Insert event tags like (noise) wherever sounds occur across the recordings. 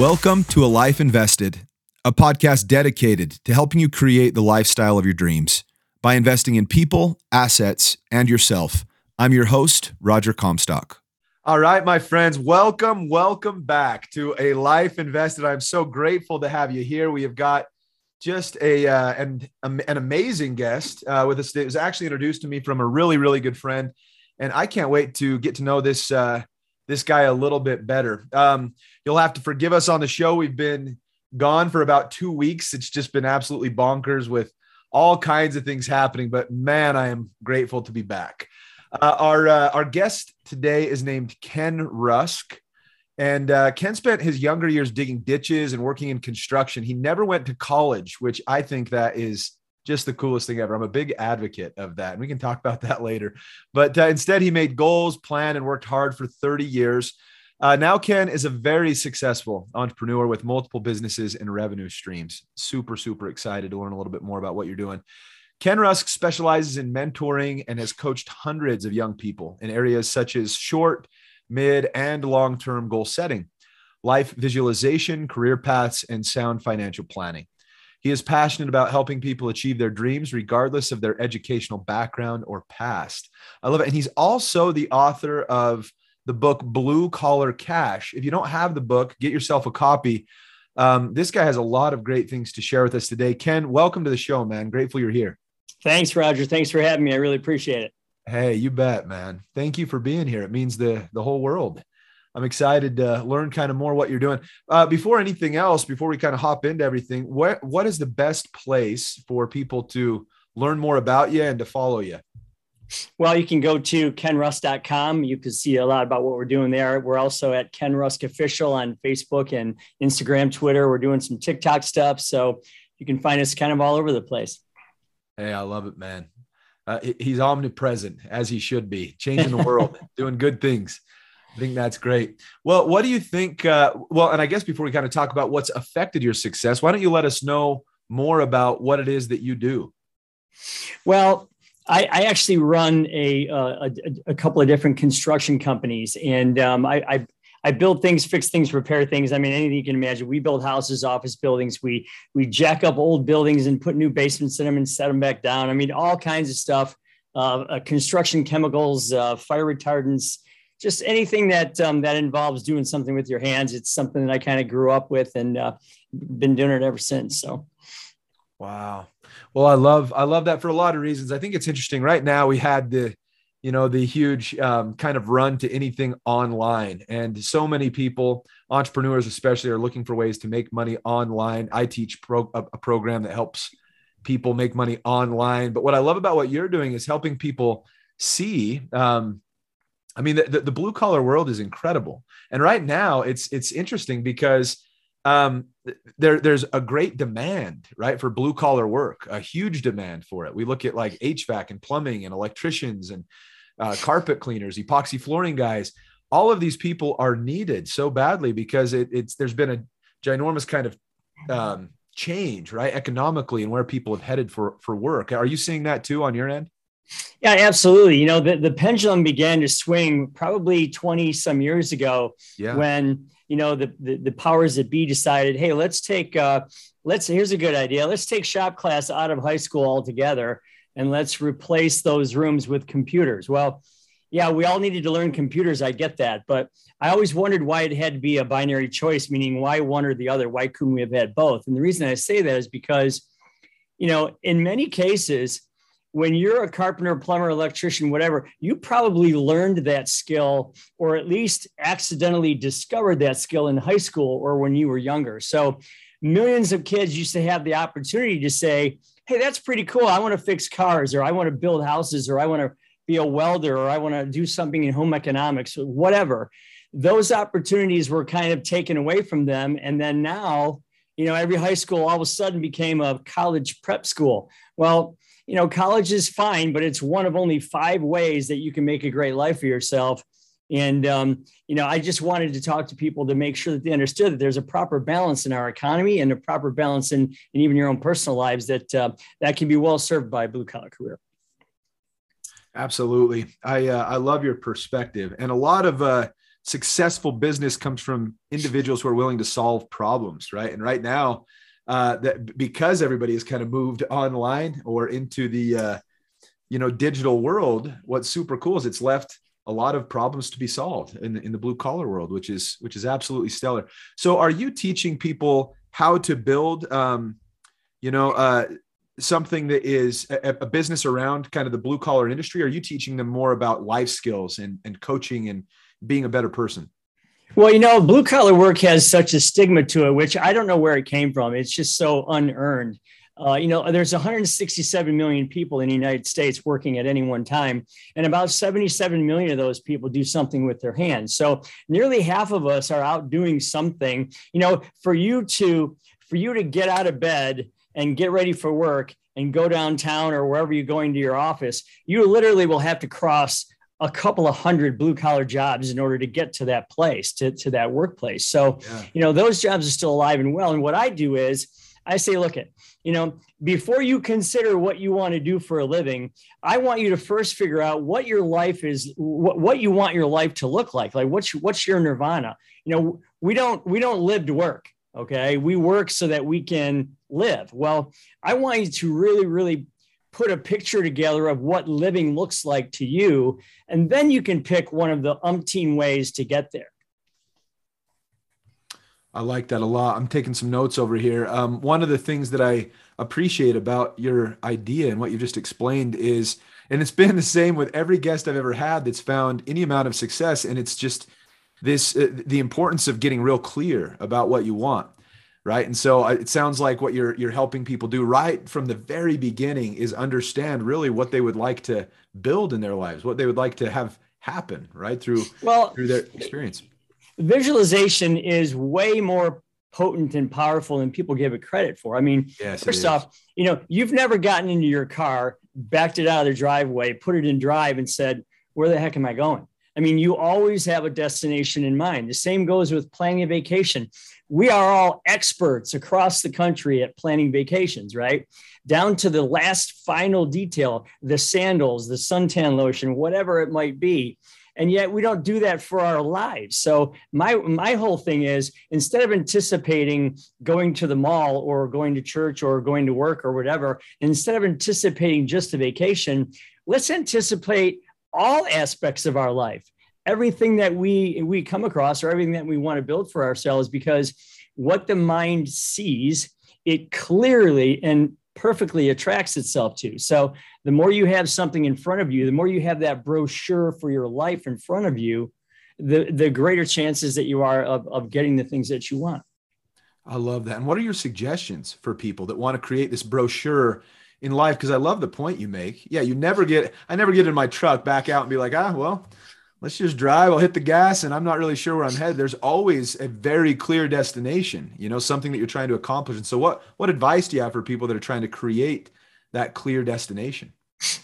Welcome to A Life Invested, a podcast dedicated to helping you create the lifestyle of your dreams by investing in people, assets, and yourself. I'm your host, Roger Comstock. All right, my friends, welcome, welcome back to A Life Invested. I'm so grateful to have you here. We have got just a uh, an, an amazing guest uh, with us. It was actually introduced to me from a really, really good friend, and I can't wait to get to know this uh, this guy a little bit better. Um, you'll have to forgive us on the show. We've been gone for about two weeks. It's just been absolutely bonkers with all kinds of things happening. But man, I am grateful to be back. Uh, our uh, our guest today is named Ken Rusk. And uh, Ken spent his younger years digging ditches and working in construction. He never went to college, which I think that is just the coolest thing ever. I'm a big advocate of that. And we can talk about that (laughs) later. But uh, instead, he made goals, planned, and worked hard for 30 years. Uh, now, Ken is a very successful entrepreneur with multiple businesses and revenue streams. Super, super excited to learn a little bit more about what you're doing. Ken Rusk specializes in mentoring and has coached hundreds of young people in areas such as short, mid, and long term goal setting, life visualization, career paths, and sound financial planning. He is passionate about helping people achieve their dreams, regardless of their educational background or past. I love it. And he's also the author of the book Blue Collar Cash. If you don't have the book, get yourself a copy. Um, this guy has a lot of great things to share with us today. Ken, welcome to the show, man. Grateful you're here. Thanks, Roger. Thanks for having me. I really appreciate it. Hey, you bet, man. Thank you for being here. It means the the whole world. I'm excited to learn kind of more what you're doing. Uh, before anything else, before we kind of hop into everything, what what is the best place for people to learn more about you and to follow you? Well, you can go to kenrusk.com. You can see a lot about what we're doing there. We're also at Ken Rusk Official on Facebook and Instagram, Twitter. We're doing some TikTok stuff. So you can find us kind of all over the place. Hey, I love it, man. Uh, he's omnipresent as he should be, changing the world, (laughs) doing good things. I think that's great. Well, what do you think? Uh, well, and I guess before we kind of talk about what's affected your success, why don't you let us know more about what it is that you do? Well, I, I actually run a, a, a couple of different construction companies, and um, I, I I build things, fix things, repair things. I mean, anything you can imagine. We build houses, office buildings. We we jack up old buildings and put new basements in them and set them back down. I mean, all kinds of stuff. Uh, uh, construction chemicals, uh, fire retardants, just anything that um, that involves doing something with your hands. It's something that I kind of grew up with and uh, been doing it ever since. So, wow. Well, I love I love that for a lot of reasons. I think it's interesting. Right now, we had the you know the huge um, kind of run to anything online, and so many people, entrepreneurs especially, are looking for ways to make money online. I teach pro, a, program that helps people make money online. But what I love about what you're doing is helping people see um, I mean, the, the, the blue collar world is incredible. And right now it's, it's interesting because um, there, there's a great demand, right, for blue collar work, a huge demand for it. We look at like HVAC and plumbing and electricians and uh, carpet cleaners, epoxy flooring guys. All of these people are needed so badly because it, it's there's been a ginormous kind of um, change, right, economically, and where people have headed for for work. Are you seeing that too on your end? Yeah, absolutely. You know, the, the pendulum began to swing probably 20 some years ago yeah. when, you know, the, the, the, powers that be decided, hey, let's take, uh, let's, here's a good idea. Let's take shop class out of high school altogether and let's replace those rooms with computers. Well, yeah, we all needed to learn computers. I get that. But I always wondered why it had to be a binary choice, meaning why one or the other? Why couldn't we have had both? And the reason I say that is because, you know, in many cases, when you're a carpenter, plumber, electrician, whatever, you probably learned that skill or at least accidentally discovered that skill in high school or when you were younger. So, millions of kids used to have the opportunity to say, Hey, that's pretty cool. I want to fix cars, or I want to build houses, or I want to be a welder, or I want to do something in home economics, or whatever. Those opportunities were kind of taken away from them. And then now, you know, every high school all of a sudden became a college prep school. Well, you know, college is fine, but it's one of only five ways that you can make a great life for yourself. And, um, you know, I just wanted to talk to people to make sure that they understood that there's a proper balance in our economy and a proper balance in, in even your own personal lives that uh, that can be well served by a blue collar career. Absolutely. I, uh, I love your perspective. And a lot of, uh, successful business comes from individuals who are willing to solve problems, right? And right now, uh, that because everybody has kind of moved online or into the uh, you know digital world, what's super cool is it's left a lot of problems to be solved in the, in the blue collar world, which is which is absolutely stellar. So, are you teaching people how to build, um, you know, uh, something that is a, a, business around kind of the blue collar industry? Are you teaching them more about life skills and and coaching and being a better person? Well, you know, blue collar work has such a stigma to it, which I don't know where it came from. It's just so unearned. Uh, you know, there's 167 million people in the United States working at any one time, and about 77 million of those people do something with their hands. So nearly half of us are out doing something. You know, for you to for you to get out of bed and get ready for work and go downtown or wherever you're going to your office, you literally will have to cross a couple of hundred blue collar jobs in order to get to that place, to, to that workplace. So, yeah. you know, those jobs are still alive and well. And what I do is I say, look at, you know, before you consider what you want to do for a living, I want you to first figure out what your life is, what, what you want your life to look like. Like what's, what's your nirvana? You know, we don't, we don't live to work. Okay. We work so that we can live. Well, I want you to really, really put a picture together of what living looks like to you. And then you can pick one of the umpteen ways to get there. I like that a lot. I'm taking some notes over here. Um, one of the things that I appreciate about your idea and what you've just explained is, and it's been the same with every guest I've ever had that's found any amount of success, and it's just this uh, the importance of getting real clear about what you want right? And so uh, it sounds like what you're you're helping people do right from the very beginning is understand really what they would like to build in their lives what they would like to have happen right through well through their experience. visualization is way more potent and powerful than people give it credit for. I mean yes, first off you know you've never gotten into your car backed it out of the driveway put it in drive and said where the heck am i going? I mean, you always have a destination in mind. The same goes with planning a vacation. We are all experts across the country at planning vacations, right? Down to the last final detail, the sandals, the suntan lotion, whatever it might be. And yet we don't do that for our lives. So my my whole thing is instead of anticipating going to the mall or going to church or going to work or whatever, instead of anticipating just a vacation, let's anticipate all aspects of our life everything that we we come across or everything that we want to build for ourselves because what the mind sees it clearly and perfectly attracts itself to. So the more you have something in front of you the more you have that brochure for your life in front of you the the greater chances that you are of, of getting the things that you want. I love that. And what are your suggestions for people that want to create this brochure in life? Because I love the point you make. Yeah, you never get I never get in my truck back out and be like, ah, well, let's just drive. I'll hit the gas and I'm not really sure where I'm headed. There's always a very clear destination, you know, something that you're trying to accomplish. And so what what advice do you have for people that are trying to create that clear destination?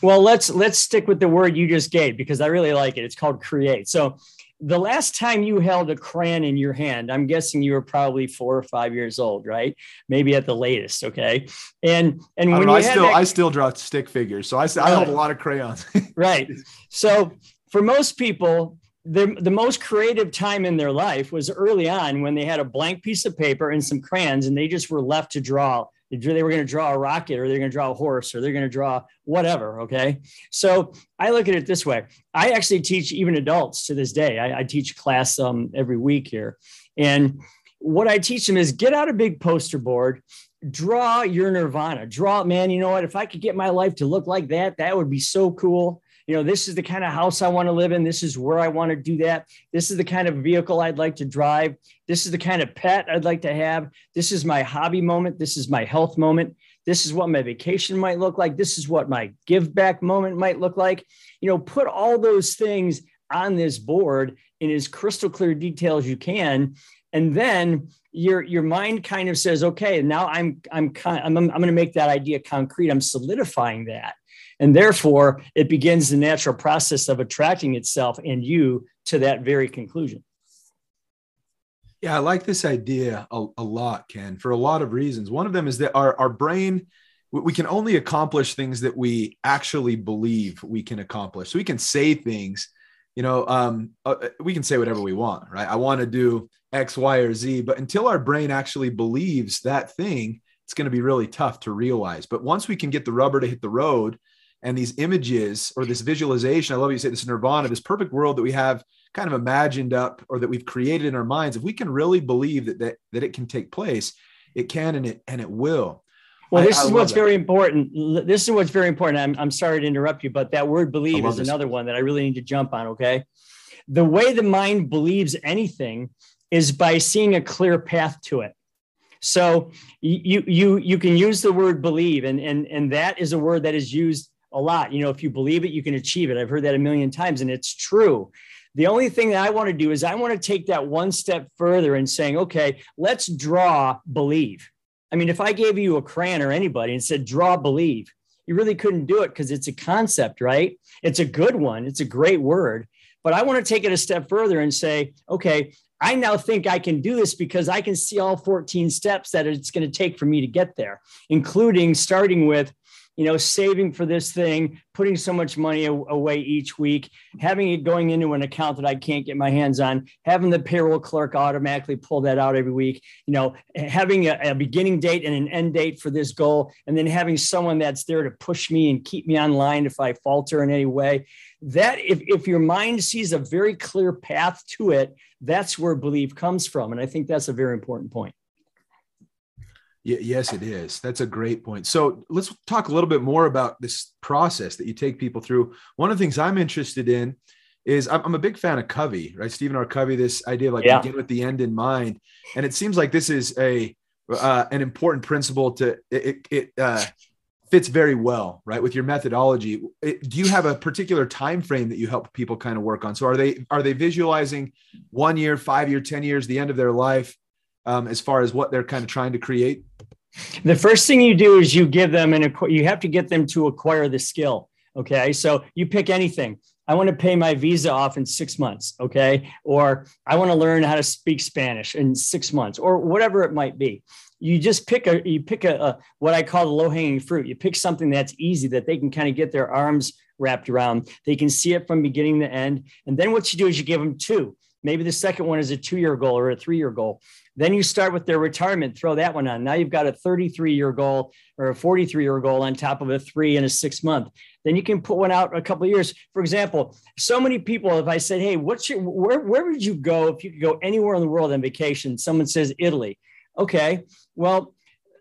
Well, let's let's stick with the word you just gave because I really like it. It's called create. So the last time you held a crayon in your hand, I'm guessing you were probably four or five years old, right? Maybe at the latest. Okay. And and when I, know, I still that, I still draw stick figures, so I I oh. hold a lot of crayons. (laughs) right. So for most people, the, the most creative time in their life was early on when they had a blank piece of paper and some crayons and they just were left to draw they were going to draw a rocket or they're going to draw a horse or they're going to draw whatever. Okay. So I look at it this way. I actually teach even adults to this day. I, I teach class um, every week here. And what I teach them is get out a big poster board, draw your nirvana, draw, man, you know what? If I could get my life to look like that, that would be so cool you know, this is the kind of house I want to live in. This is where I want to do that. This is the kind of vehicle I'd like to drive. This is the kind of pet I'd like to have. This is my hobby moment. This is my health moment. This is what my vacation might look like. This is what my give back moment might look like. You know, put all those things on this board in as crystal clear detail as you can. And then your your mind kind of says, okay, now I'm I'm I'm I'm going to make that idea concrete. I'm solidifying that. And therefore, it begins the natural process of attracting itself and you to that very conclusion. Yeah, I like this idea a, a, lot, Ken, for a lot of reasons. One of them is that our, our brain, we can only accomplish things that we actually believe we can accomplish. So we can say things you know, um, uh, we can say whatever we want, right? I want to do X, Y, or Z, but until our brain actually believes that thing, it's going to be really tough to realize. But once we can get the rubber to hit the road and these images or this visualization, I love you say this nirvana, this perfect world that we have kind of imagined up or that we've created in our minds, if we can really believe that that, that it can take place, it can and it and it will. Well, this I, is what's that. very important. This is what's very important. I'm, I'm sorry to interrupt you, but that word believe is this. another one that I really need to jump on. Okay. The way the mind believes anything is by seeing a clear path to it. So you you you can use the word believe, and and and that is a word that is used a lot. You know, if you believe it, you can achieve it. I've heard that a million times, and it's true. The only thing that I want to do is I want to take that one step further and saying, okay, let's draw believe. I mean, if I gave you a crayon or anybody and said, draw believe, you really couldn't do it because it's a concept, right? It's a good one, it's a great word. But I want to take it a step further and say, okay, I now think I can do this because I can see all 14 steps that it's going to take for me to get there, including starting with you know, saving for this thing, putting so much money away each week, having it going into an account that I can't get my hands on, having the payroll clerk automatically pull that out every week, you know, having a, a beginning date and an end date for this goal, and then having someone that's there to push me and keep me online if I falter in any way. That if, if your mind sees a very clear path to it, that's where belief comes from. And I think that's a very important point yes, it is. That's a great point. So let's talk a little bit more about this process that you take people through. One of the things I'm interested in is I'm, a big fan of Covey, right? Stephen R. Covey, this idea of like yeah. begin with the end in mind. And it seems like this is a uh, an important principle to it, it uh, fits very well, right? With your methodology. It, do you have a particular time frame that you help people kind of work on? So are they are they visualizing one year, five year, 10 years, the end of their life? Um, as far as what they're kind of trying to create? The first thing you do is you give them an you have to get them to acquire the skill. Okay, so you pick anything. I want to pay my visa off in six months. Okay, or I want to learn how to speak Spanish in six months, or whatever it might be. You just pick a you pick a, a what I call the low hanging fruit. You pick something that's easy that they can kind of get their arms wrapped around. They can see it from beginning to end. And then what you do is you give them two. Maybe the second one is a two year goal or a three year goal. Then you start with their retirement, throw that one on. Now you've got a 33 year goal or a 43 year goal on top of a three and a six month. Then you can put one out a couple of years. For example, so many people, if I said, Hey, what's your, where, where would you go if you could go anywhere in the world on vacation? Someone says Italy. Okay. Well,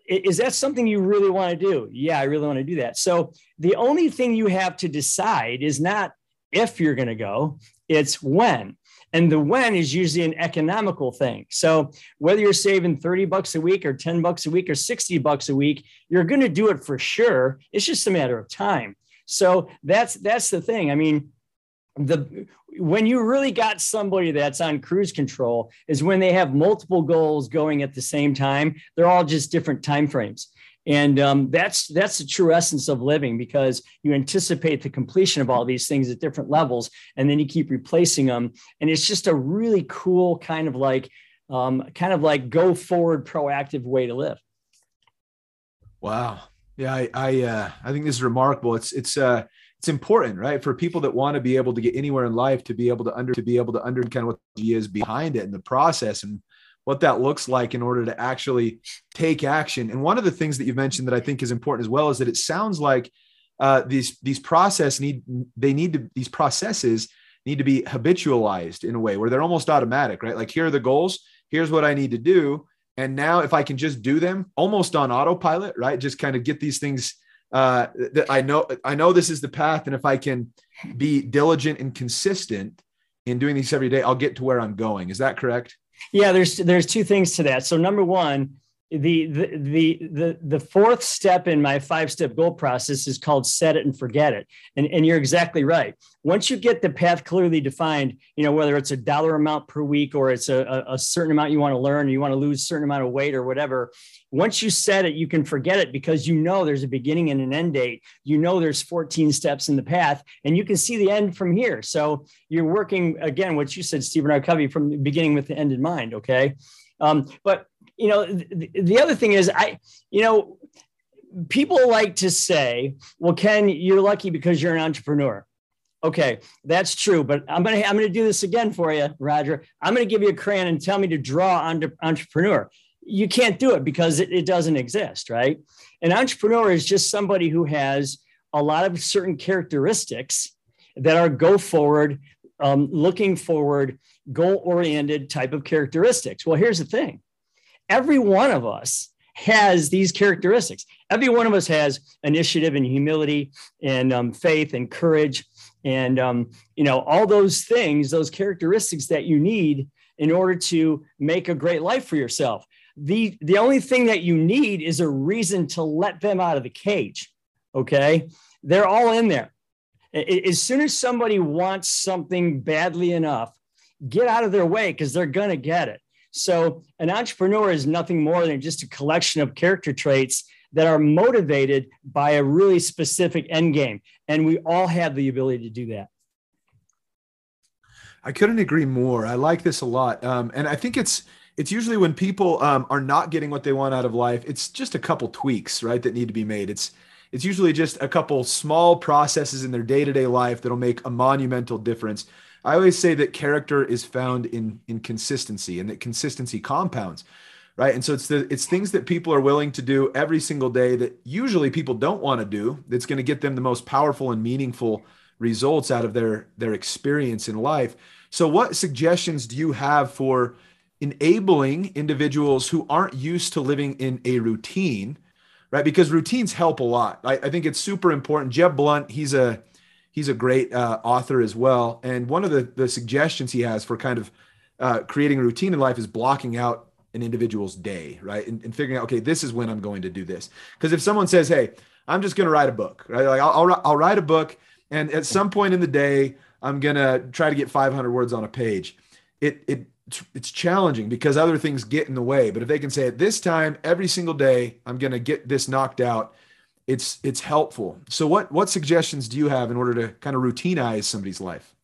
is that something you really want to do? Yeah, I really want to do that. So the only thing you have to decide is not if you're going to go, it's when. And the when is usually an economical thing. So whether you're saving 30 bucks a week or 10 bucks a week or 60 bucks a week, you're going to do it for sure. It's just a matter of time. So that's that's the thing. I mean, the when you really got somebody that's on cruise control is when they have multiple goals going at the same time. They're all just different time frames and um, that's that's the true essence of living because you anticipate the completion of all these things at different levels and then you keep replacing them and it's just a really cool kind of like um, kind of like go forward proactive way to live. Wow. Yeah i i, uh, I think this is remarkable. It's it's uh it's important right? For people that want to be able to get anywhere in life to be able to under to be able to under kind of what is behind it and the process and what that looks like in order to actually take action. And one of the things that you've mentioned that I think is important as well is that it sounds like uh, these these process need they need to these processes need to be habitualized in a way where they're almost automatic, right? Like here are the goals, here's what I need to do, and now if I can just do them almost on autopilot, right? Just kind of get these things uh, that I know I know this is the path, and if I can be diligent and consistent in doing these every day, I'll get to where I'm going. Is that correct? Yeah, there's there's two things to that. So number one, the the the the, fourth step in my five step goal process is called set it and forget it. And, and you're exactly right. Once you get the path clearly defined you know whether it's a dollar amount per week or it's a, a certain amount you want to learn you want to lose a certain amount of weight or whatever once you set it you can forget it because you know there's a beginning and an end date. You know there's 14 steps in the path and you can see the end from here. So you're working again what you said stephen r. Covey from the beginning with the end in mind okay? Um, but you know, the, the other thing is, I, you know, people like to say, well, Ken, you're lucky because you're an entrepreneur. Okay, that's true, but I'm gonna I'm gonna do this again for you, Roger. I'm gonna give you a crayon and tell me to draw entrepreneur. You can't do it because it, it doesn't exist, right? An entrepreneur is just somebody who has a lot of certain characteristics that are go forward, um, looking forward, goal oriented type of characteristics. Well, here's the thing every one of us has these characteristics. Every one of us has initiative and humility and um, faith and courage and um, you know all those things, those characteristics that you need in order to make a great life for yourself. The the only thing that you need is a reason to let them out of the cage. Okay, they're all in there. As soon as somebody wants something badly enough, get out of their way because they're to get it. So, an entrepreneur is nothing more than just a collection of character traits that are motivated by a really specific end game. And we all have the ability to do that. I couldn't agree more. I like this a lot. Um, and I think it's, it's usually when people um, are not getting what they want out of life, it's just a couple tweaks, right, that need to be made. It's, it's usually just a couple small processes in their day-to-day life that'll make a monumental difference I always say that character is found in in consistency and that consistency compounds, right? And so it's the it's things that people are willing to do every single day that usually people don't want to do that's going to get them the most powerful and meaningful results out of their their experience in life. So what suggestions do you have for enabling individuals who aren't used to living in a routine, right? Because routines help a lot. I, I think it's super important. Jeb Blount, he's a he's a great uh, author as well. And one of the, the suggestions he has for kind of uh, creating a routine in life is blocking out an individual's day, right? And, and figuring out, okay, this is when I'm going to do this. Because if someone says, hey, I'm just going to write a book, right? Like I'll, I'll, I'll write a book. And at some point in the day, I'm going to try to get 500 words on a page. It, it, it's challenging because other things get in the way. But if they can say at this time, every single day, I'm going to get this knocked out, it's it's helpful. So what what suggestions do you have in order to kind of routinize somebody's life?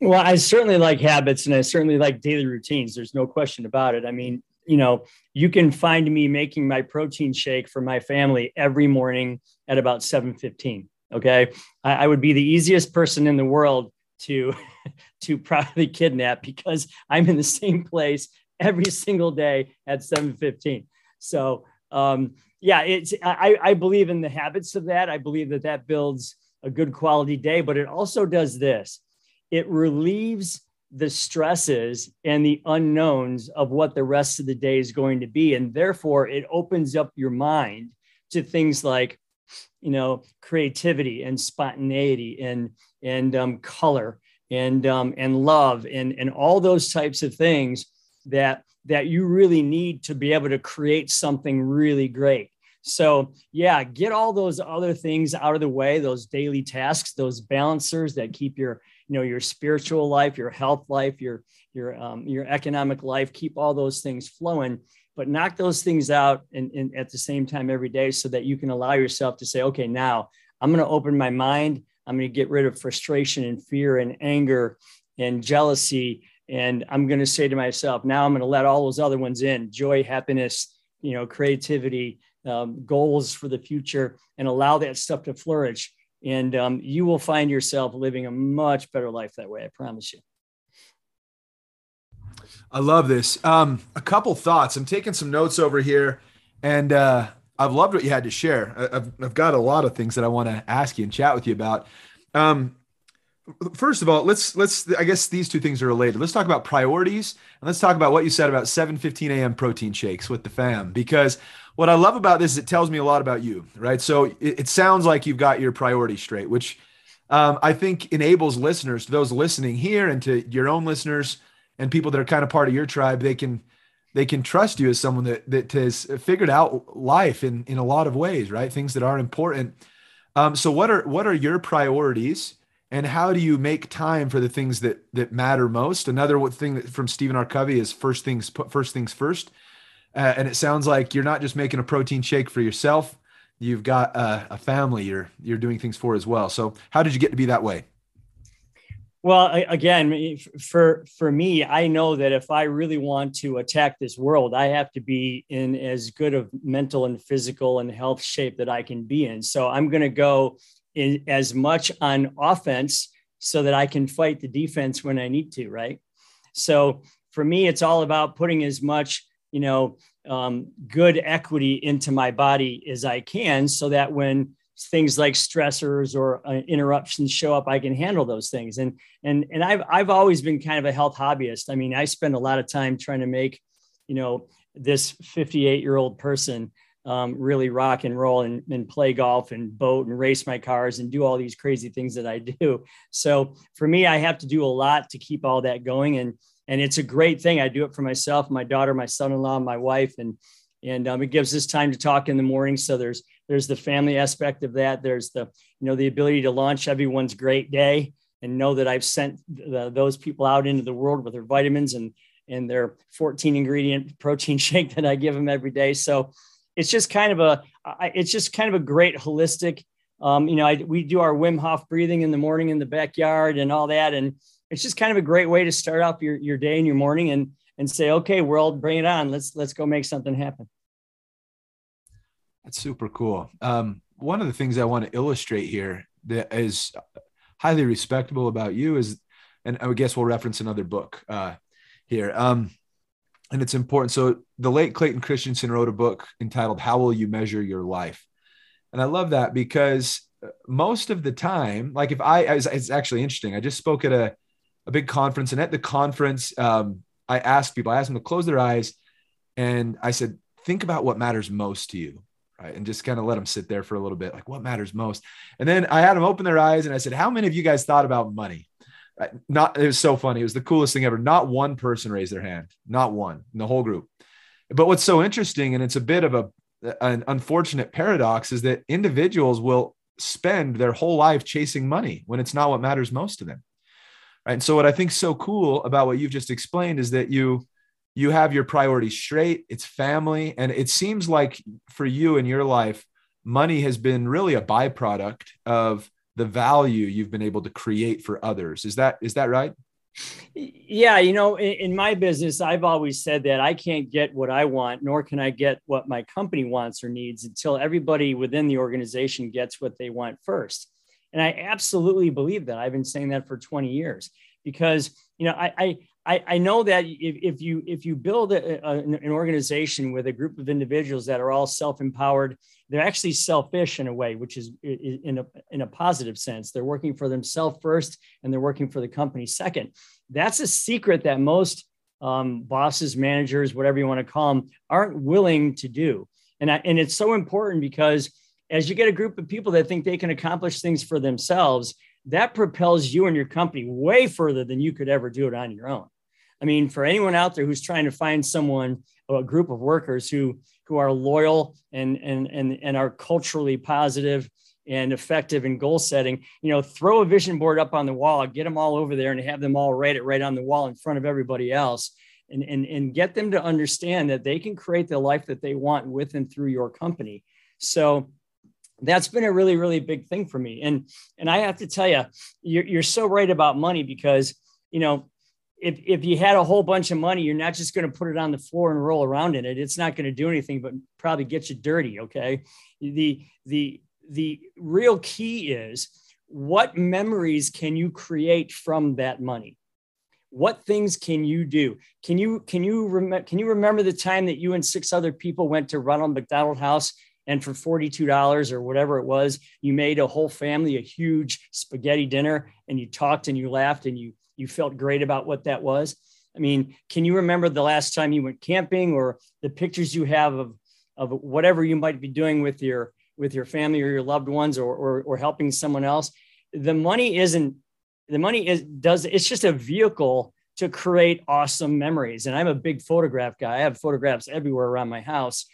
Well, I certainly like habits and I certainly like daily routines. There's no question about it. I mean, you know, you can find me making my protein shake for my family every morning at about 7:15. Okay. I, I would be the easiest person in the world to (laughs) to probably kidnap because I'm in the same place every single day at 7:15. So um, yeah, it's I, I believe in the habits of that. I believe that that builds a good quality day, but it also does this. It relieves the stresses and the unknowns of what the rest of the day is going to be. And therefore, it opens up your mind to things like, you know, creativity and spontaneity and, and um, color and, um, and love and, and all those types of things that that you really need to be able to create something really great. So, yeah, get all those other things out of the way, those daily tasks, those balancers that keep your, you know, your spiritual life, your health life, your your um, your economic life, keep all those things flowing, but knock those things out and, and at the same time every day so that you can allow yourself to say, okay, now I'm going to open my mind. I'm going to get rid of frustration and fear and anger and jealousy and i'm going to say to myself now i'm going to let all those other ones in. Joy happiness you know creativity um, goals for the future and allow that stuff to flourish. And um, you will find yourself living a much better life that way i promise you. I love this. Um, a couple thoughts. I'm taking some notes over here and uh, i've loved what you had to share. I've, I've got a lot of things that i want to ask you and chat with you about. Um, first of all, let's let's I guess these two things are related. Let's talk about priorities and let's talk about what you said about 7 15 a.m. protein shakes with the fam. Because what I love about this is it tells me a lot about you, right? So it, it sounds like you've got your priorities straight, which um, I think enables listeners, those listening here and to your own listeners and people that are kind of part of your tribe, they can they can trust you as someone that that has figured out life in in a lot of ways, right? Things that are important. Um, so what are what are your priorities? And how do you make time for the things that that matter most? Another thing from stephen r. Covey is first things put first things first. Uh, and it sounds like you're not just making a protein shake for yourself. You've got a, a family you're you're doing things for as well. So how did you get to be that way? Well again for for me i know that if i really want to attack this world i have to be in as good of mental and physical and health shape that i can be in. So i'm going to go in as much on offense so that I can fight the defense when I need to, right? So for me, it's all about putting as much, you know, um, good equity into my body as I can so that when things like stressors or uh, interruptions show up, I can handle those things. And and and I've I've always been kind of a health hobbyist. I mean, I spend a lot of time trying to make, you know, this 58 year old person um, really rock and roll and, and play golf and boat and race my cars and do all these crazy things that I (laughs) do. So for me, I have to do a lot to keep all that going. And and it's a great thing. I do it for myself, my daughter, my son-in-law, my wife, and and um, it gives us time to talk in the morning. So there's there's the family aspect of that. There's the you know the ability to launch everyone's great day and know that I've sent the, those people out into the world with their vitamins and and their 14 ingredient (laughs) protein shake that I give them every day. So it's just kind of a it's just kind of a great holistic. Um, you know, I, we do our Wim Hof breathing in the morning in the backyard and all that, and it's just kind of a great way to start off your, your day and your morning and and say, okay, world, bring it on. Let's let's go make something happen. That's super cool. Um, one of the things I want to illustrate here that is highly respectable about you is, and I guess we'll reference another book uh, here. Um, and it's important. So the late Clayton Christensen wrote a book entitled "How Will You Measure Your Life," and I love that because most of the time, like if I, it's actually interesting. I just spoke at a a big conference, and at the conference, um, I asked people, I asked them to close their eyes, and I said, think about what matters most to you. Right, and just kind of let them sit there for a little bit, like what matters most. And then I had them open their eyes, and I said, "How many of you guys thought about money?" Not it was so funny. It was the coolest thing ever. Not one person raised their hand. Not one in the whole group. But what's so interesting, and it's a bit of a an unfortunate paradox, is that individuals will spend their whole life chasing money when it's not what matters most to them. Right. And so what I think so cool about what you've just explained is that you you have your priorities straight. It's family, and it seems like for you in your life, money has been really a byproduct of the value you've been able to create for others. Is that is that right? Yeah, you know, in, in, my business, I've always said that I can't get what I want, nor can I get what my company wants or needs until everybody within the organization gets what they want first. And I absolutely believe that. I've been saying that for 20 years because, you know, I, I, I know that if, if you if you build a, a, an organization with a group of individuals that are all self-empowered, they're actually selfish in a way, which is in a, in a positive sense. They're working for themselves first and they're working for the company second. That's a secret that most um, bosses, managers, whatever you want to call them, aren't willing to do. And, I, and it's so important because as you get a group of people that think they can accomplish things for themselves, that propels you and your company way further than you could ever do it on your own. I mean, for anyone out there who's trying to find someone, a group of workers who who are loyal and and and, and are culturally positive and effective in goal setting, you know, throw a vision board up on the wall, get them all over there and have them all write it right on the wall in front of everybody else. And, and, and get them to understand that they can create the life that they want with and through your company. So that's been a really really big thing for me and and i have to tell you you're, you're so right about money because you know if, if you had a whole bunch of money you're not just going to put it on the floor and roll around in it. It's not going to do anything but probably get you dirty okay? The the the real key is what memories can you create from that money? What things can you do? Can you can you rem- can you remember the time that you and six other people went to ronald mcdonald house and for $42 or whatever it was, you made a whole family a huge spaghetti dinner and you talked and you laughed and you you felt great about what that was. I mean, can you remember the last time you went camping or the pictures you have of of whatever you might be doing with your with your family or your loved ones or or, or helping someone else? The money isn't the money is does it's just a vehicle to create awesome memories. And I'm a big photograph guy. I have photographs everywhere around my house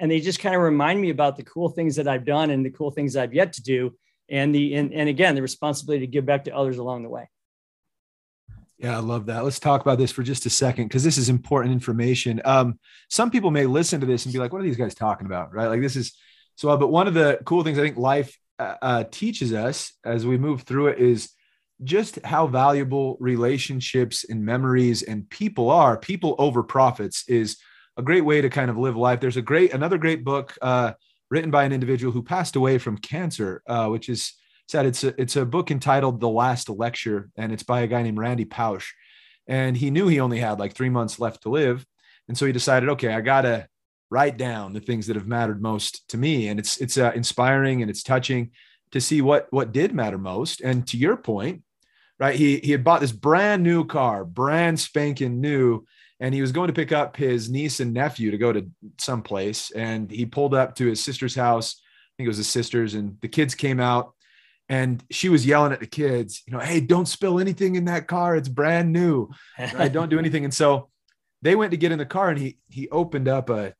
and they just kind of remind me about the cool things that I've done and the cool things I've yet to do, and the and, and again the responsibility to give back to others along the way. Yeah, I love that. Let's talk about this for just a second because this is important information. Um, some people may listen to this and be like, "What are these guys talking about?" Right? Like this is so. Uh, but one of the cool things I think life uh, uh, teaches us as we move through it is just how valuable relationships and memories and people are. People over profits is a great way to kind of live life. There's a great another great book uh, written by an individual who passed away from cancer, uh, which is said it's a, it's a book entitled The Last Lecture, and it's by a guy named Randy Pausch. And he knew he only had like three months left to live. And so he decided, okay, I got to write down the things that have mattered most to me. And it's, it's uh, inspiring and it's touching to see what, what did matter most. And to your point, right, he, he had bought this brand new car, brand spanking new, and he was going to pick up his niece and nephew to go to some place. And he pulled up to his sister's house. I think it was his sister's, and the kids came out and she was yelling at the kids, you know, hey, don't spill anything in that car. It's brand new. Right? don't do anything. And so they went to get in the car and he he opened up a,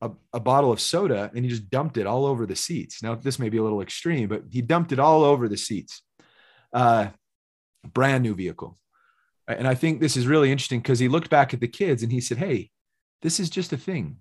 a, a bottle of soda and he just dumped it all over the seats. Now, this may be a little extreme, but he dumped it all over the seats. Uh, brand new vehicle. And I think this is really interesting because he looked back at the kids and he said, Hey, this is just a thing.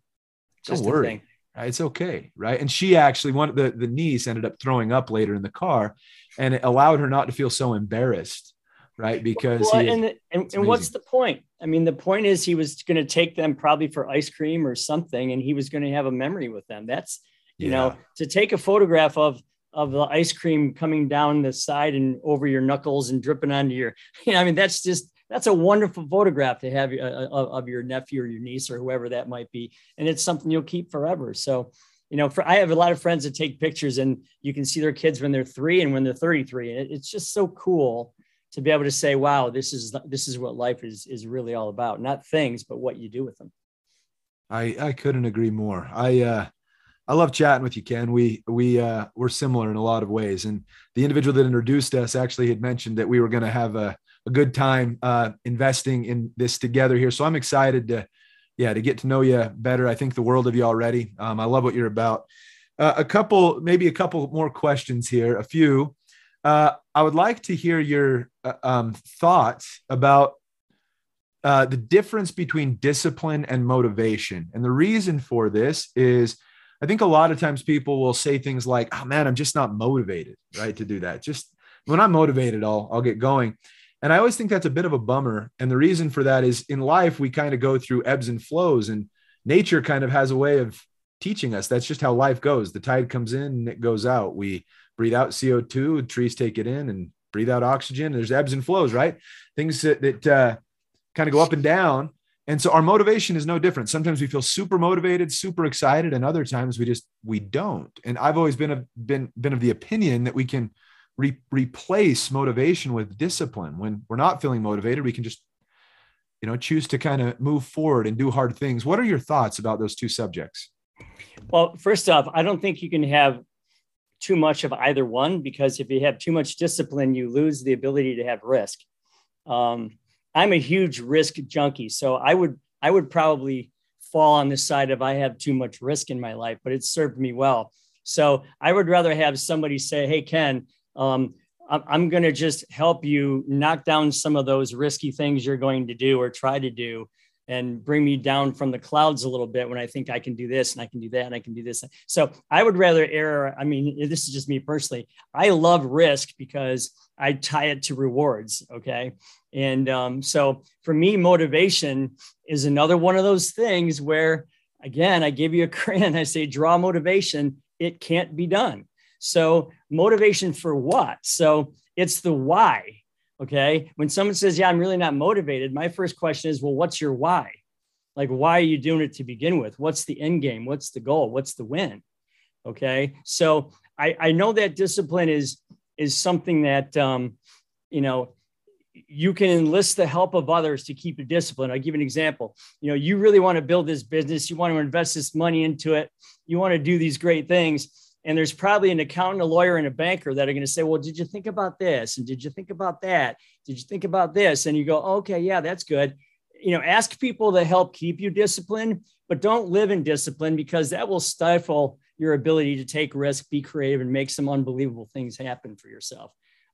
Don't just worry. Uh, it's okay, right? And she actually, one the the niece ended up throwing up later in the car, and it allowed her not to feel so embarrassed, right? Because well, he, and and, and what's the point? I mean, the point is he was going to take them probably for ice cream or something, and he was going to have a memory with them. That's you yeah. know to take a photograph of of the ice cream coming down the side and over your knuckles and dripping onto your. (laughs) You know, I mean, that's just that's a wonderful photograph to have uh, uh of your nephew or your niece or whoever that might be and it's something you'll keep forever. So you know for i have a lot of friends that take pictures and you can see their kids when they're three and when they're 33 and it's just so cool to be able to say wow this is this is what life is is really all about. Not things but what you do with them. I i couldn't agree more. I uh I love chatting with you, Ken. We we uh, we're similar in a lot of ways, and the individual that introduced us actually had mentioned that we were going to have a a good time uh, investing in this together here. So I'm excited to, yeah, to get to know you better. I think the world of you already. Um, I love what you're about. Uh, a couple, maybe a couple more questions here. A few. Uh, I would like to hear your uh, um, thoughts about uh, the difference between discipline and motivation. And the reason for this is I think a lot of times people will say things like, oh man, I'm just not motivated, right? To do that. Just when I'm motivated, I'll, I'll get going. And I always think that's a bit of a bummer. And the reason for that is in life, we kind of go through ebbs and flows, and nature kind of has a way of teaching us that's just how life goes. The tide comes in and it goes out. We breathe out CO2, trees take it in and breathe out oxygen. There's ebbs and flows, right? Things that, that uh, kind of go up and down. And so our motivation is no different. Sometimes we feel super motivated, super excited, and other times we just we don't. And I've always been a, been been of the opinion that we can re- replace motivation with discipline. When we're not feeling motivated, we can just, you know, choose to kind of move forward and do hard things. What are your thoughts about those two subjects? Well, first off, I don't think you can have too much of either one because if you have too much discipline, you lose the ability to have risk. Um, I'm a huge risk junkie, so I would I would probably fall on the side of I have too much risk in my life, but it's served me well. So I would rather have somebody say, "Hey, Ken, um, I'm going to just help you knock down some of those risky things you're going to do or try to do and bring me down from the clouds a little bit when I think I can do this and I can do that and I can do this. So I would rather err. I mean, this is just me personally. I love risk because I tie it to rewards. Okay. And um, so for me, motivation is another one of those things where, again, I give you a (laughs) crayon, I say, draw motivation. It can't be done. So, motivation for what? So, it's the why. Okay. When someone says, Yeah, I'm really not motivated, my first question is, Well, what's your why? Like, why are you doing it to begin with? What's the end game? What's the goal? What's the win? Okay. So, I, I know that discipline is is something that um, you know you can enlist the help of others to keep you discipline. I'll give an example. You know, you really want to build this business, you want to invest this money into it, you want to do these great things and there's probably an accountant, a lawyer, and a banker that are going to say, Well, did you think about this? And did you think about that? Did you think about this? And you go, Okay, yeah, that's good. You know, ask people to help keep you disciplined, but don't live in discipline because that will stifle your ability to take risk, be creative, and make some unbelievable things happen for yourself.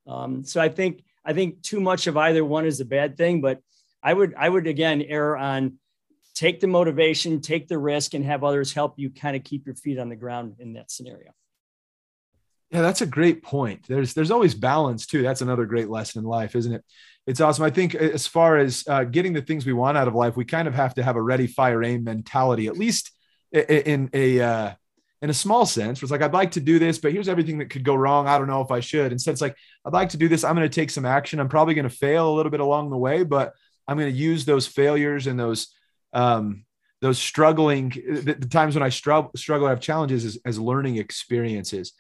Um, so I think I think too much of either one is a bad thing, but I would I would again err on take the motivation, take the risk, and have others help you kind of keep your feet on the ground in that scenario. Yeah, that's a great point. There's there's always balance too. That's another great lesson in life, isn't it? It's awesome. I think as far as uh, getting the things we want out of life, we kind of have to have a ready, fire, aim mentality, at least in a uh, in a small sense. Where it's like, I'd like to do this, but here's everything that could go wrong. I don't know if I should. Instead, it's like, I'd like to do this. I'm going to take some action. I'm probably going to fail a little bit along the way, but I'm going to use those failures and those, um, those struggling, the, the times when I struggle, struggle, I have challenges as, as learning experiences.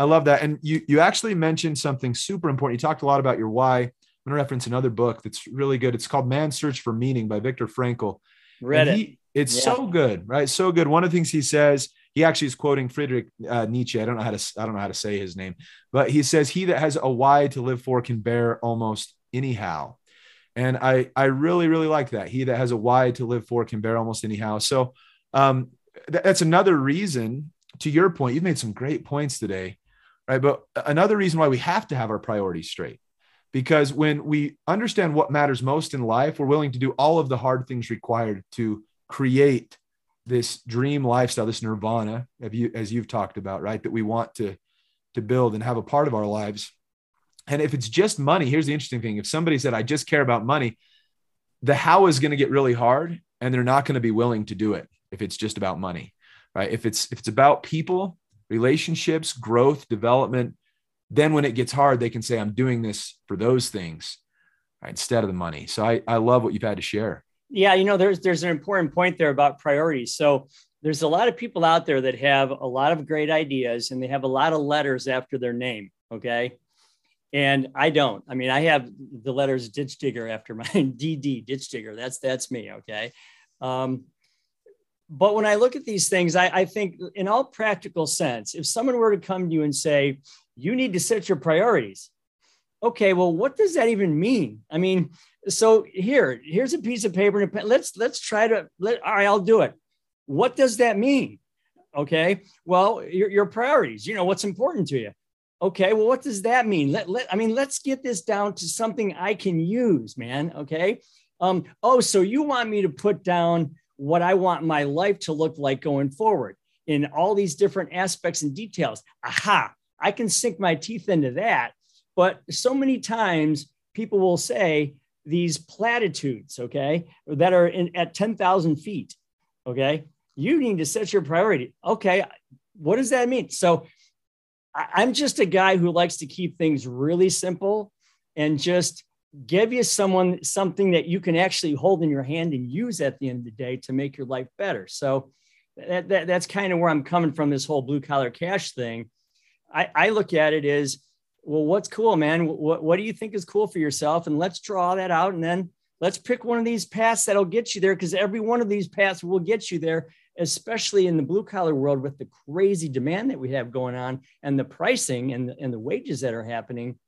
I love that. And you, you actually mentioned something super important. You talked a lot about your why. I'm going to reference another book that's really good. It's called Man's Search for Meaning by Viktor Frankl. Read and it. He, it's yeah. so good, right? So good. One of the things he says, he actually is quoting Friedrich uh, Nietzsche. I don't know how to I don't know how to say his name, but he says, "He that has a why to live for can bear almost anyhow." And I I really really like that. He that has a why to live for can bear almost anyhow. So um, th- that's another reason. To your point, you've made some great points today, right? But another reason why we have to have our priorities straight because when we understand what matters most in life, we're willing to do all of the hard things required to create this dream lifestyle, this nirvana, as you've talked about, right? That we want to to build and have a part of our lives. And if it's just money, here's the interesting thing: if somebody said, "I just care about money," the how is going to get really hard, and they're not going to be willing to do it if it's just about money, right? If it's if it's about people, relationships, growth, development, then when it gets hard, they can say, "I'm doing this for those things." Right, instead of the money. So I, I love what you've had to share. Yeah, you know, there's there's an important point there about priorities. So there's a lot of people out there that have a lot of great ideas and they have a lot of letters after their name. Okay. And I don't. I mean, I have the letters ditch digger after my (laughs) DD ditch digger. That's that's me. Okay. Um, but when I look at these things, I, I think in all practical sense, if someone were to come to you and say, you need to set your priorities, okay, well, what does that even mean? I mean, so here, here's a piece of paper and a pen. Let's let's try to let all right, I'll do it. What does that mean? Okay. Well, your, your priorities, you know, what's important to you. Okay. Well, what does that mean? Let, let I mean, let's get this down to something I can use, man. Okay. Um, oh, so you want me to put down what I want my life to look like going forward in all these different aspects and details. Aha, I can sink my teeth into that. But so many times people will say, these platitudes, okay, that are in at 10,000 feet, okay, you need to set your priority. Okay, what does that mean? So I'm just a guy who likes to keep things really simple and just give you someone something that you can actually hold in your hand and use at the end of the day to make your life better. So that, that that's kind of where I'm coming from this whole blue collar cash thing. I, I look at it as well, what's cool, man? What, what do you think is cool for yourself? And let's draw that out. And then let's pick one of these paths that'll get you there because every one of these paths will get you there, especially in the blue collar world with the crazy demand that we have going on and the pricing and, and the wages that are happening.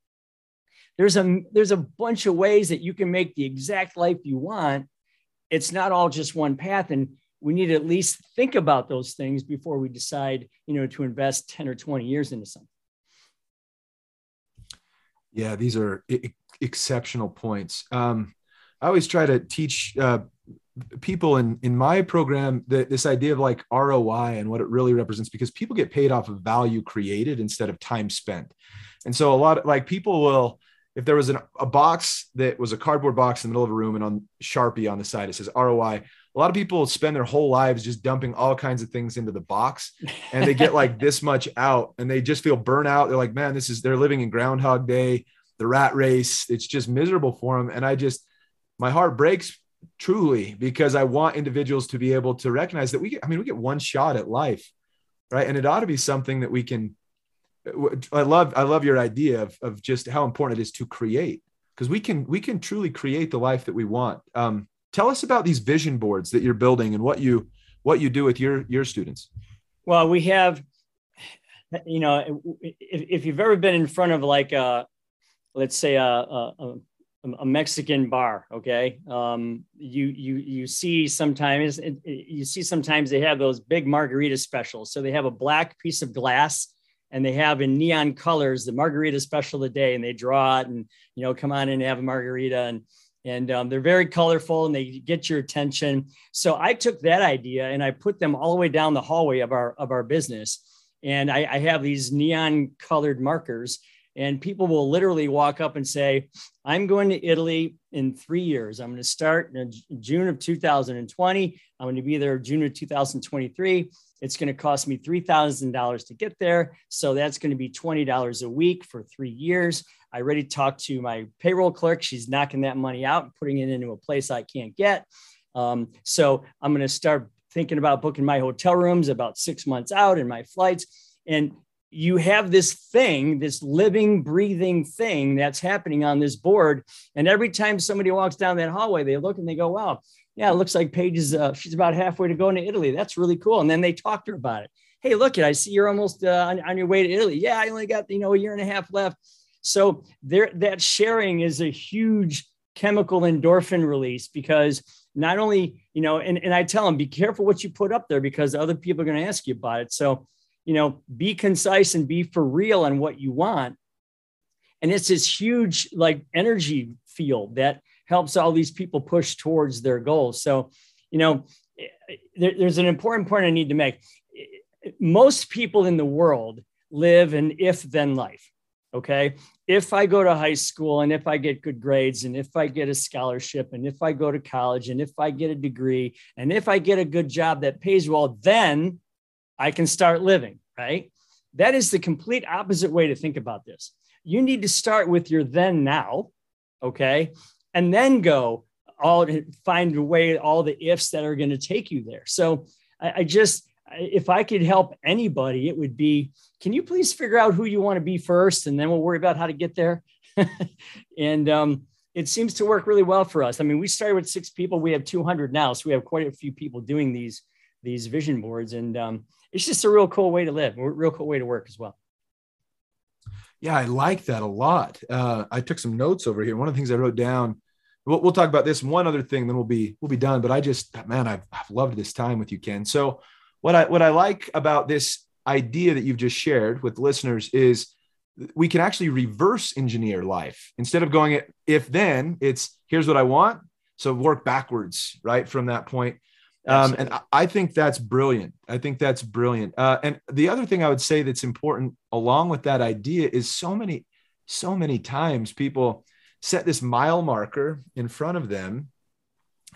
There's a there's a bunch of ways that you can make the exact life you want. It's not all just one path. And we need to at least think about those things before we decide, you know, to invest 10 or 20 years into something. Yeah, these are I- exceptional points. Um, I always try to teach uh, people in in my program that this idea of like ROI and what it really represents because people get paid off of value created instead of time spent. And so a lot of like people will if there was an, a box that was a cardboard box in the middle of a room and on Sharpie on the side it says ROI, a lot of people spend their whole lives just dumping all kinds of things into the box and they get like this (laughs) much out and they just feel burnout. They're like, man, this is they're living in Groundhog Day, the rat race. It's just miserable for them. And I just, my heart breaks truly because I want individuals to be able to recognize that we get, I mean, we get one shot at life, right? And it ought to be something that we can. I love, I love your idea of, of just how important it is to create because we can, we can truly create the life that we want. Um, tell us about these vision boards that you're building and what you what you do with your your students. Well we have you know if, if you've ever been in front of like a let's say a, a, a mexican bar okay? Um, you you you see sometimes you see sometimes they have those big margarita specials. So they have a black piece of glass and they have in neon colors the margarita special of the day and they draw it and you know come on in and have a margarita and and um, they're very colorful and they get your attention. So I took that idea and I put them all the way down the hallway of our of our business, and I, I have these neon colored markers. and people will literally walk up and say, I'm going to Italy in three years. I'm going to start in June of 2020. I'm going to be there June of 2023. It's going to cost me $3,000 to get there. So that's going to be $20 a week for three years. I already talked to my payroll clerk. She's knocking that money out and putting it into a place I can't get. Um, so I'm going to start thinking about booking my hotel rooms about six months out and my flights. And you have this thing, this living, breathing thing that's happening on this board. And every time somebody walks down that hallway, they look and they go, wow, yeah, it looks like Paige is, uh, she's about halfway to going to Italy. That's really cool. And then they talked to her about it. Hey, look, I see you're almost uh, on, on your way to Italy. Yeah, I only got, you know, a year and a half left. So there, that sharing is a huge chemical endorphin release because not only, you know, and, and I tell them, be careful what you put up there because other people are going to ask you about it. So you know, be concise and be for real on what you want. And it's this huge like energy field that helps all these people push towards their goals. So, you know, there, there's an important point I need to make. Most people in the world live an if then life. Okay. If I go to high school and if I get good grades and if I get a scholarship and if I go to college and if I get a degree and if I get a good job that pays well, then I can start living, right? That is the complete opposite way to think about this. You need to start with your then now, okay? And then go all find a way, all the ifs that are going to take you there. So I, I just, if I could help anybody, it would be can you please figure out who you want to be first and then we'll worry about how to get there? (laughs) and um, it seems to work really well for us. I mean, we started with six people, we have 200 now. So we have quite a few people doing these these vision boards. And um, it's just a real cool way to live, a real cool way to work as well. Yeah, I like that a lot. Uh, I took some notes over here. One of the things I wrote down. We'll, we'll talk about this one other thing, then we'll be we'll be done. But I just, man, I've, I've loved this time with you, Ken. So what I what I like about this idea that you've just shared with listeners is we can actually reverse engineer life instead of going if then it's here's what I want. So work backwards, right from that point. Um, and I think that's brilliant. I think that's brilliant. Uh, and the other thing I would say that's important along with that idea is so many, so many times people set this mile marker in front of them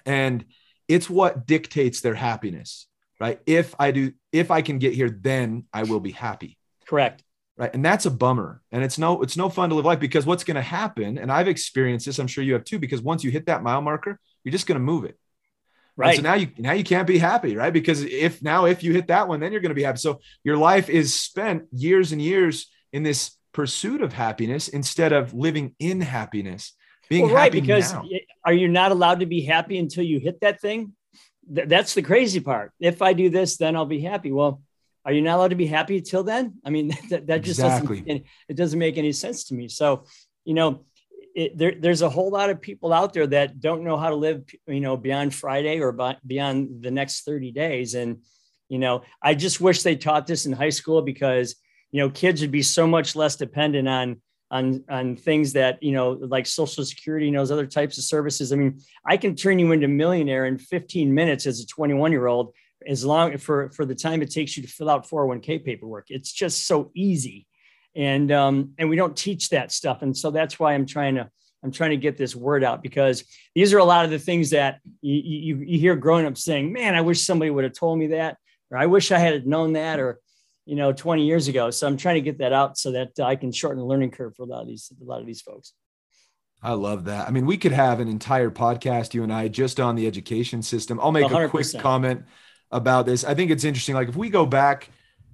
and it's what dictates their happiness, right? If I do, if I can get here, then I will be happy. Correct. Right. And that's a bummer. And it's no, it's no fun to live life because what's going to happen, and I've experienced this, I'm sure you have too, because once you hit that mile marker, you're just going to move it Right. so now you now you can't be happy, right? Because if now if you hit that one, then you're going to be happy. So your life is spent years and years in this pursuit of happiness instead of living in happiness. Being well, right, because now. are you not allowed to be happy until you hit that thing? Th- that's the crazy part. If I do this, then I'll be happy. Well, are you not allowed to be happy till then? I mean, (laughs) that, that just exactly. doesn't it doesn't make any sense to me. So, you know, it, there, there's a whole lot of people out there that don't know how to live, you know, beyond Friday or beyond the next 30 days. And, you know, I just wish they taught this in high school because, you know, kids would be so much less dependent on, on, on things that, you know, like social security and those other types of services. I mean, I can turn you into a millionaire in 15 minutes as a 21 year old, as long for, for the time it takes you to fill out 401k paperwork. It's just so easy and um, and we don't teach that stuff and so that's why i'm trying to i'm trying to get this word out because these are a lot of the things that you, you, you hear growing up saying man i wish somebody would have told me that or i wish i had known that or you know 20 years ago so i'm trying to get that out so that i can shorten the learning curve for a lot of these a lot of these folks I love that. I mean, we could have an entire podcast, you and I, just on the education system. I'll make 100%. a quick comment about this. I think it's interesting. Like, if we go back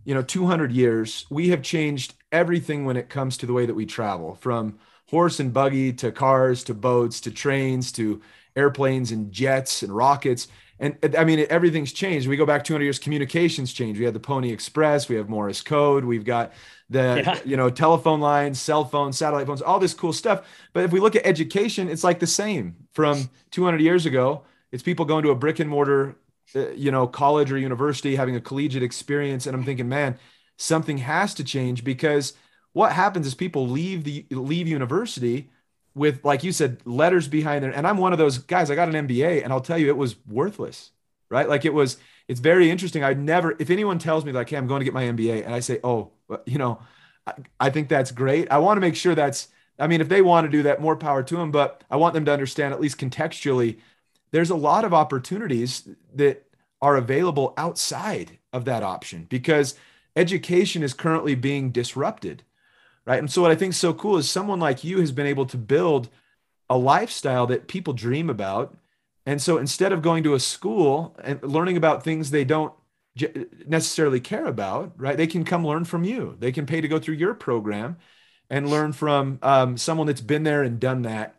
you know 200 years we have changed everything when it comes to the way that we travel from horse and buggy to cars to boats to trains to airplanes and jets and rockets and i mean everything's changed we go back 200 years communications changed we had the pony express we have morse code we've got the yeah. you know telephone lines cell phones satellite phones all this cool stuff but if we look at education it's like the same from 200 years ago it's people going to a brick and mortar uh, you know, college or university, having a collegiate experience. And I'm thinking, man, something has to change because what happens is people leave the leave university with, like you said, letters behind there. And I'm one of those guys. I got an MBA, and I'll tell you, it was worthless, right? Like it was. It's very interesting. I'd never, if anyone tells me like, "Hey, I'm going to get my MBA," and I say, "Oh, you know, I, I think that's great. I want to make sure that's, I mean, if they want to do that, more power to them. But I want them to understand, at least contextually, there's a lot of opportunities that are available outside of that option because education is currently being disrupted. Right. And so, what I think is so cool is someone like you has been able to build a lifestyle that people dream about. And so, instead of going to a school and learning about things they don't necessarily care about, right? They can come learn from you. They can pay to go through your program and learn from um, someone that's been there and done that,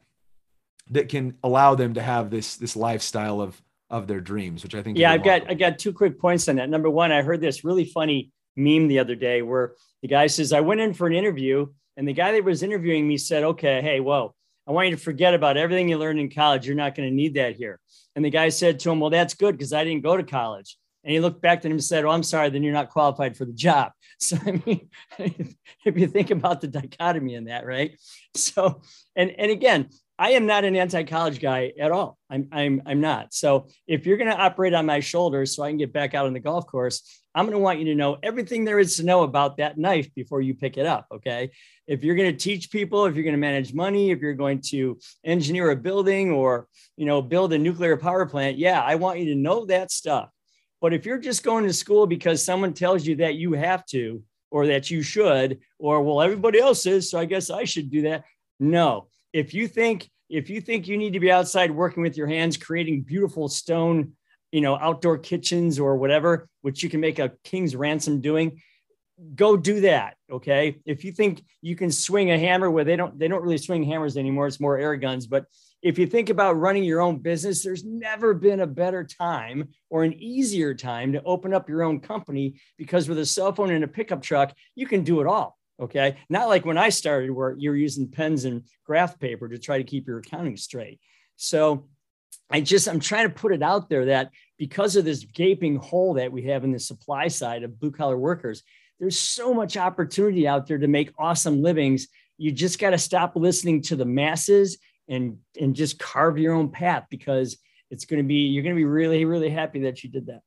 that can allow them to have this this lifestyle of of their dreams, which I think. Yeah, I've got I got two quick points on that. Number one, I heard this really funny meme the other day where the guy says, "I went in for an interview, and the guy that was interviewing me said, okay, hey, whoa." I want you to forget about everything you learned in college. You're not going to need that here. And the guy said to him, Well, that's good because I didn't go to college. And he looked back at him and said, Oh, I'm sorry, then you're not qualified for the job. (laughs) So, I mean, (laughs) if you think about the dichotomy in that, right? So, and, and again, I am not an anti-college guy at all. I'm, I'm, I'm not. So if you're going to operate on my shoulders so I can get back out on the golf course, I'm going to want you to know everything there is to know about that knife before you pick it up. Okay. If you're going to teach people, if you're going to manage money, if you're going to engineer a building or, you know, build a nuclear power plant, yeah, I want you to know that stuff. But if you're just going to school because someone tells you that you have to, or that you should, or well, everybody else is, so I guess I should do that. No. If you think if you think you need to be outside working with your hands, creating beautiful stone, you know, outdoor kitchens or whatever, which you can make a king's ransom doing, go do that. Okay. If you think you can swing a hammer where they don't, they don't really swing hammers anymore. It's more air guns, but if you think about running your own business, there's never been a better time or an easier time to open up your own company because with a cell phone and a pickup truck, you can do it all. Okay. Not like when I started, where you're using pens and graph paper to try to keep your accounting straight. So I just, I'm trying to put it out there that because of this gaping hole that we have in the supply side of blue collar workers, there's so much opportunity out there to make awesome livings. You just got to stop listening to the masses and and just carve your own path because it's going to be you're going to be really really happy that you did that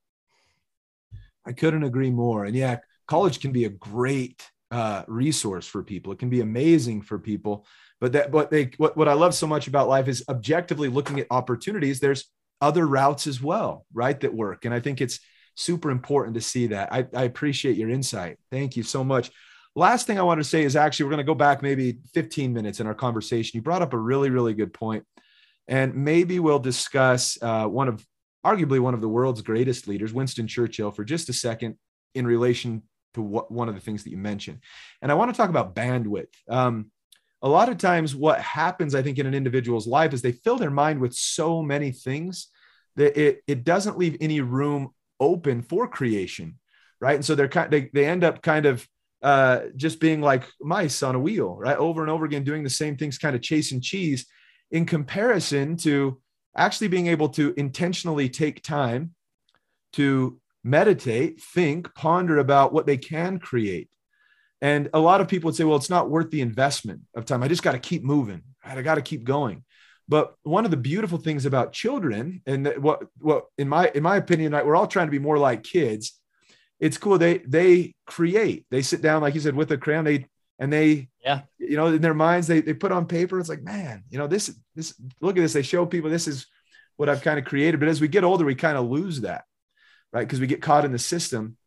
i couldn't agree more and yeah college can be a great uh, resource for people. It can be amazing for people but that but they what, what i love so much about life is objectively looking at opportunities there's other routes as well right that work. And i think it's super important to see that. I, I appreciate your insight. Thank you so much. Last thing I want to say is actually, we're going to go back maybe 15 minutes in our conversation. You brought up a really, really good point. And maybe we'll discuss uh, one of, arguably, one of the world's greatest leaders, Winston Churchill, for just a second in relation to what, one of the things that you mentioned. And I want to talk about bandwidth. Um, a lot of times, what happens, I think, in an individual's life is they fill their mind with so many things that it, it doesn't leave any room open for creation. Right. And so they're kind they, they end up kind of uh, just being like mice on a wheel, right? Over and over again, doing the same things, kind of chasing cheese in comparison to actually being able to intentionally take time to meditate, think, ponder about what they can create. And a lot of people would say, well, it's not worth the investment of time. I just got to keep moving. I got to keep going. But one of the beautiful things about children, and what what in my in my opinion, right, we're all trying to be more like kids, it's cool. They they create. They sit down, like you said, with a crayon. They and they yeah you know in their minds they they put on paper. It's like man, you know this this look at this. They show people this is what I've kind of created. But as we get older, we kind of lose that, right? Because we get caught in the system.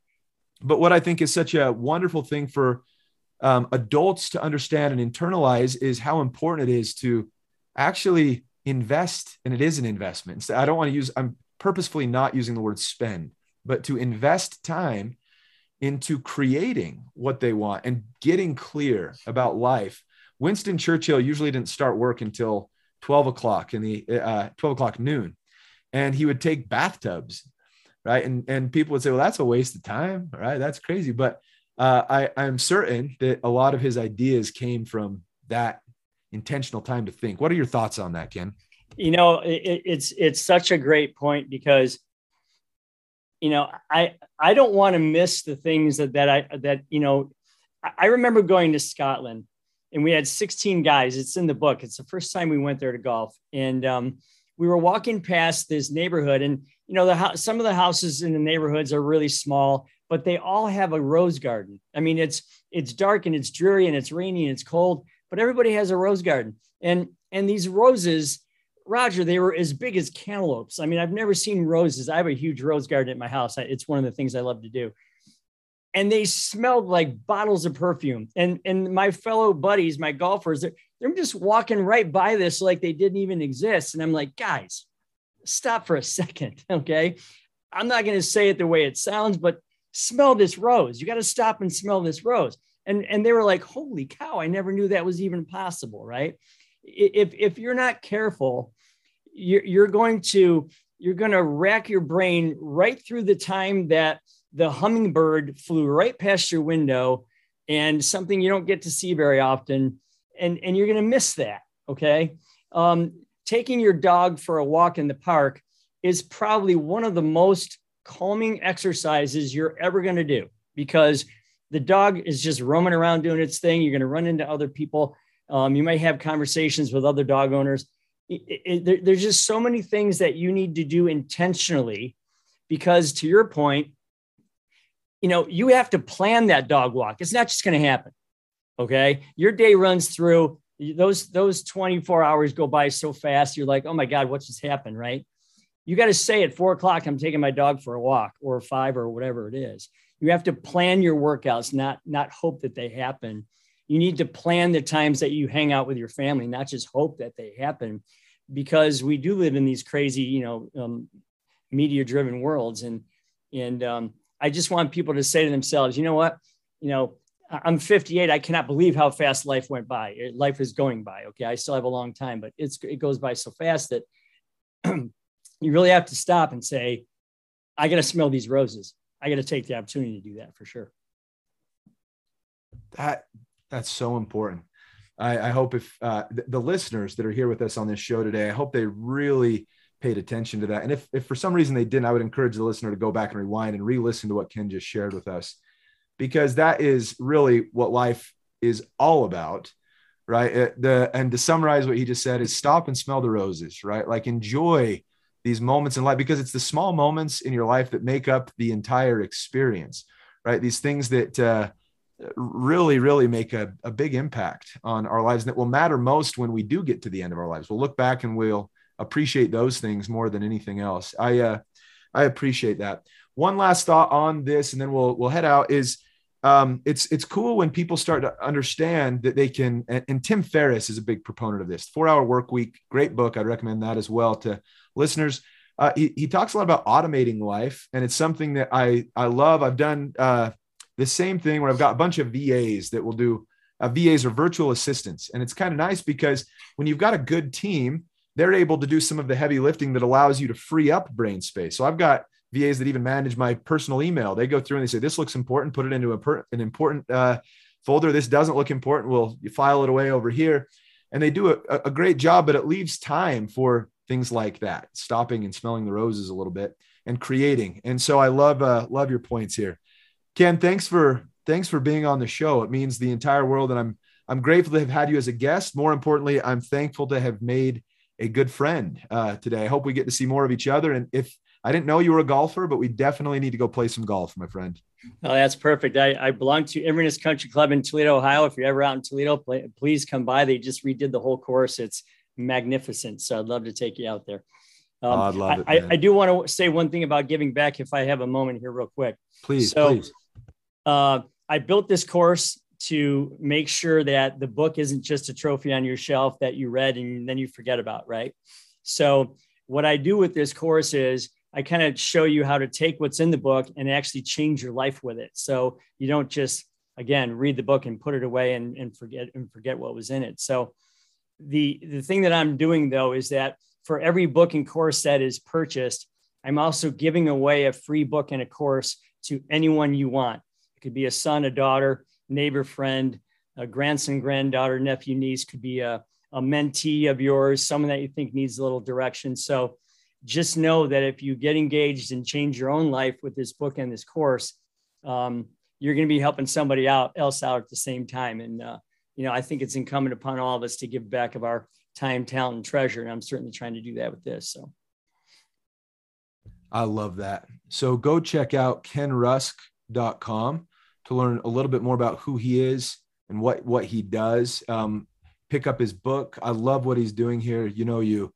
But what I think is such a wonderful thing for um, adults to understand and internalize is how important it is to actually invest, and it is an investment. So I don't want to use. I'm purposefully not using the word spend but to invest time into creating what they want and getting clear about life. Winston Churchill usually didn't start work until 12 o'clock in the uh, 12 o'clock noon. And he would take bathtubs, right? And, and people would say, well, that's a waste of time, right? That's crazy. But uh, I, I'm certain that a lot of his ideas came from that intentional time to think. What are your thoughts on that, Ken? You know, it, it's it's such a great point because you know, I I don't want to miss the things that that I that you know. I remember going to Scotland, and we had 16 guys. It's in the book. It's the first time we went there to golf, and um, we were walking past this neighborhood, and you know, the some of the houses in the neighborhoods are really small, but they all have a rose garden. I mean, it's it's dark and it's dreary and it's rainy and it's cold, but everybody has a rose garden. And and these roses, Roger, they were as big as cantaloupes. I mean, I've never seen roses. I have a huge rose garden at my house. It's one of the things I love to do. And they smelled like bottles of perfume. And and my fellow buddies, my golfers, they're, they're just walking right by this like they didn't even exist. And I'm like, guys, stop for a second. (laughs) Okay. I'm not going to say it the way it sounds, but smell this rose. You got to stop and smell this rose. And, and they were like, holy cow, I never knew that was even possible. Right. If, if you're not careful, you're, you're going to, you're going to rack your brain right through the time that the hummingbird flew right past your window and something you don't get to see very often. And, and you're going to miss that. Okay. Um, taking your dog for a walk in the park is probably one of the most calming exercises you're ever going to do because the dog is just roaming around doing its thing. You're going to run into other people. Um, you might have conversations with other dog owners. It, it, there, there's just so many things that you need to do intentionally because, to your point, you know, you have to plan that dog walk. It's not just going to happen. Okay. Your day runs through those those 24 hours go by so fast you're like oh my god what just happened right? You got to say at four o'clock i'm taking my dog for a walk or five or whatever it is. You have to plan your workouts not not hope that they happen. You need to plan the times that you hang out with your family not just hope that they happen because we do live in these crazy you know um, media driven worlds and and um, i just want people to say to themselves you know what? You know I'm 58. I cannot believe how fast life went by. Life is going by. Okay. I still have a long time, but it's, it goes by so fast that (clears throat) you really have to stop and say, I got to smell these roses. I got to take the opportunity to do that for sure. That that's so important. I, I hope if uh, the, the listeners that are here with us on this show today, I hope they really paid attention to that. And if, if for some reason they didn't, I would encourage the listener to go back and rewind and re-listen to what Ken just shared with us because that is really what life is all about right? The and to summarize what he just said is stop and smell the roses right? Like enjoy these moments in life because it's the small moments in your life that make up the entire experience right? These things that uh, really really make a, a big impact on our lives that will matter most when we do get to the end of our lives. We'll look back and we'll appreciate those things more than anything else. I uh, i appreciate that. One last thought on this and then we'll we'll head out is um, it's it's cool when people start to understand that they can. And, and Tim Ferriss is a big proponent of this. Four Hour Work Week, great book. I'd recommend that as well to listeners. Uh, he, he talks a lot about automating life, and it's something that I I love. I've done uh, the same thing where I've got a bunch of VAs that will do. Uh, VAs or virtual assistants, and it's kind of nice because when you've got a good team, they're able to do some of the heavy lifting that allows you to free up brain space. So I've got VAs that even manage my personal email. They go through and they say, this looks important, put it into per- an important uh, folder. This doesn't look important. We'll file it away over here. And they do a, a great job, but it leaves time for things like that, stopping and smelling the roses a little bit and creating. And so I love, uh, love your points here. Ken, thanks for, thanks for being on the show. It means the entire world. And I'm, I'm grateful to have had you as a guest. More importantly, I'm thankful to have made a good friend uh, today. I hope we get to see more of each other. And if, I didn't know you were a golfer, but we definitely need to go play some golf, my friend. Oh, that's perfect. I, I belong to Inverness Country Club in Toledo, Ohio. If you're ever out in Toledo, play, please come by. They just redid the whole course. It's magnificent. So I'd love to take you out there. Um, oh, I'd love it. I, I, do want to say one thing about giving back if I have a moment here, real quick. Please, so, please. Uh, I built this course to make sure that the book isn't just a trophy on your shelf that you read and then you forget about, right? So, what I do with this course is I kind of show you how to take what's in the book and actually change your life with it. So you don't just again read the book and put it away and, and forget and forget what was in it. So the the thing that I'm doing though is that for every book and course that is purchased, I'm also giving away a free book and a course to anyone you want. It could be a son, a daughter, neighbor, friend, a grandson, granddaughter, nephew, niece, could be a, a mentee of yours, someone that you think needs a little direction. So just know that if you get engaged and change your own life with this book and this course, um, you're going to be helping somebody out else out at the same time. And, uh, you know, I think it's incumbent upon all of us to give back of our time, talent, and treasure. And I'm certainly trying to do that with this. So. I love that. So go check out kenrusk.com to learn a little bit more about who he is and what what he does. Um, pick up his book. I love what he's doing here. You know, you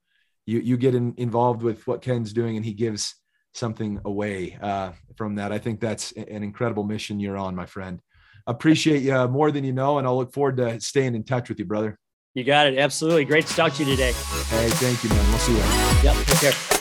you you get in, involved with what Ken's doing, and he gives something away uh, from that. I think that's an incredible mission you're on, my friend. Appreciate you more than you know, and I'll look forward to staying in touch with you, brother. You got it. Absolutely. Great to talk to you today. Hey, thank you, man. We'll see you. Yep. Take care.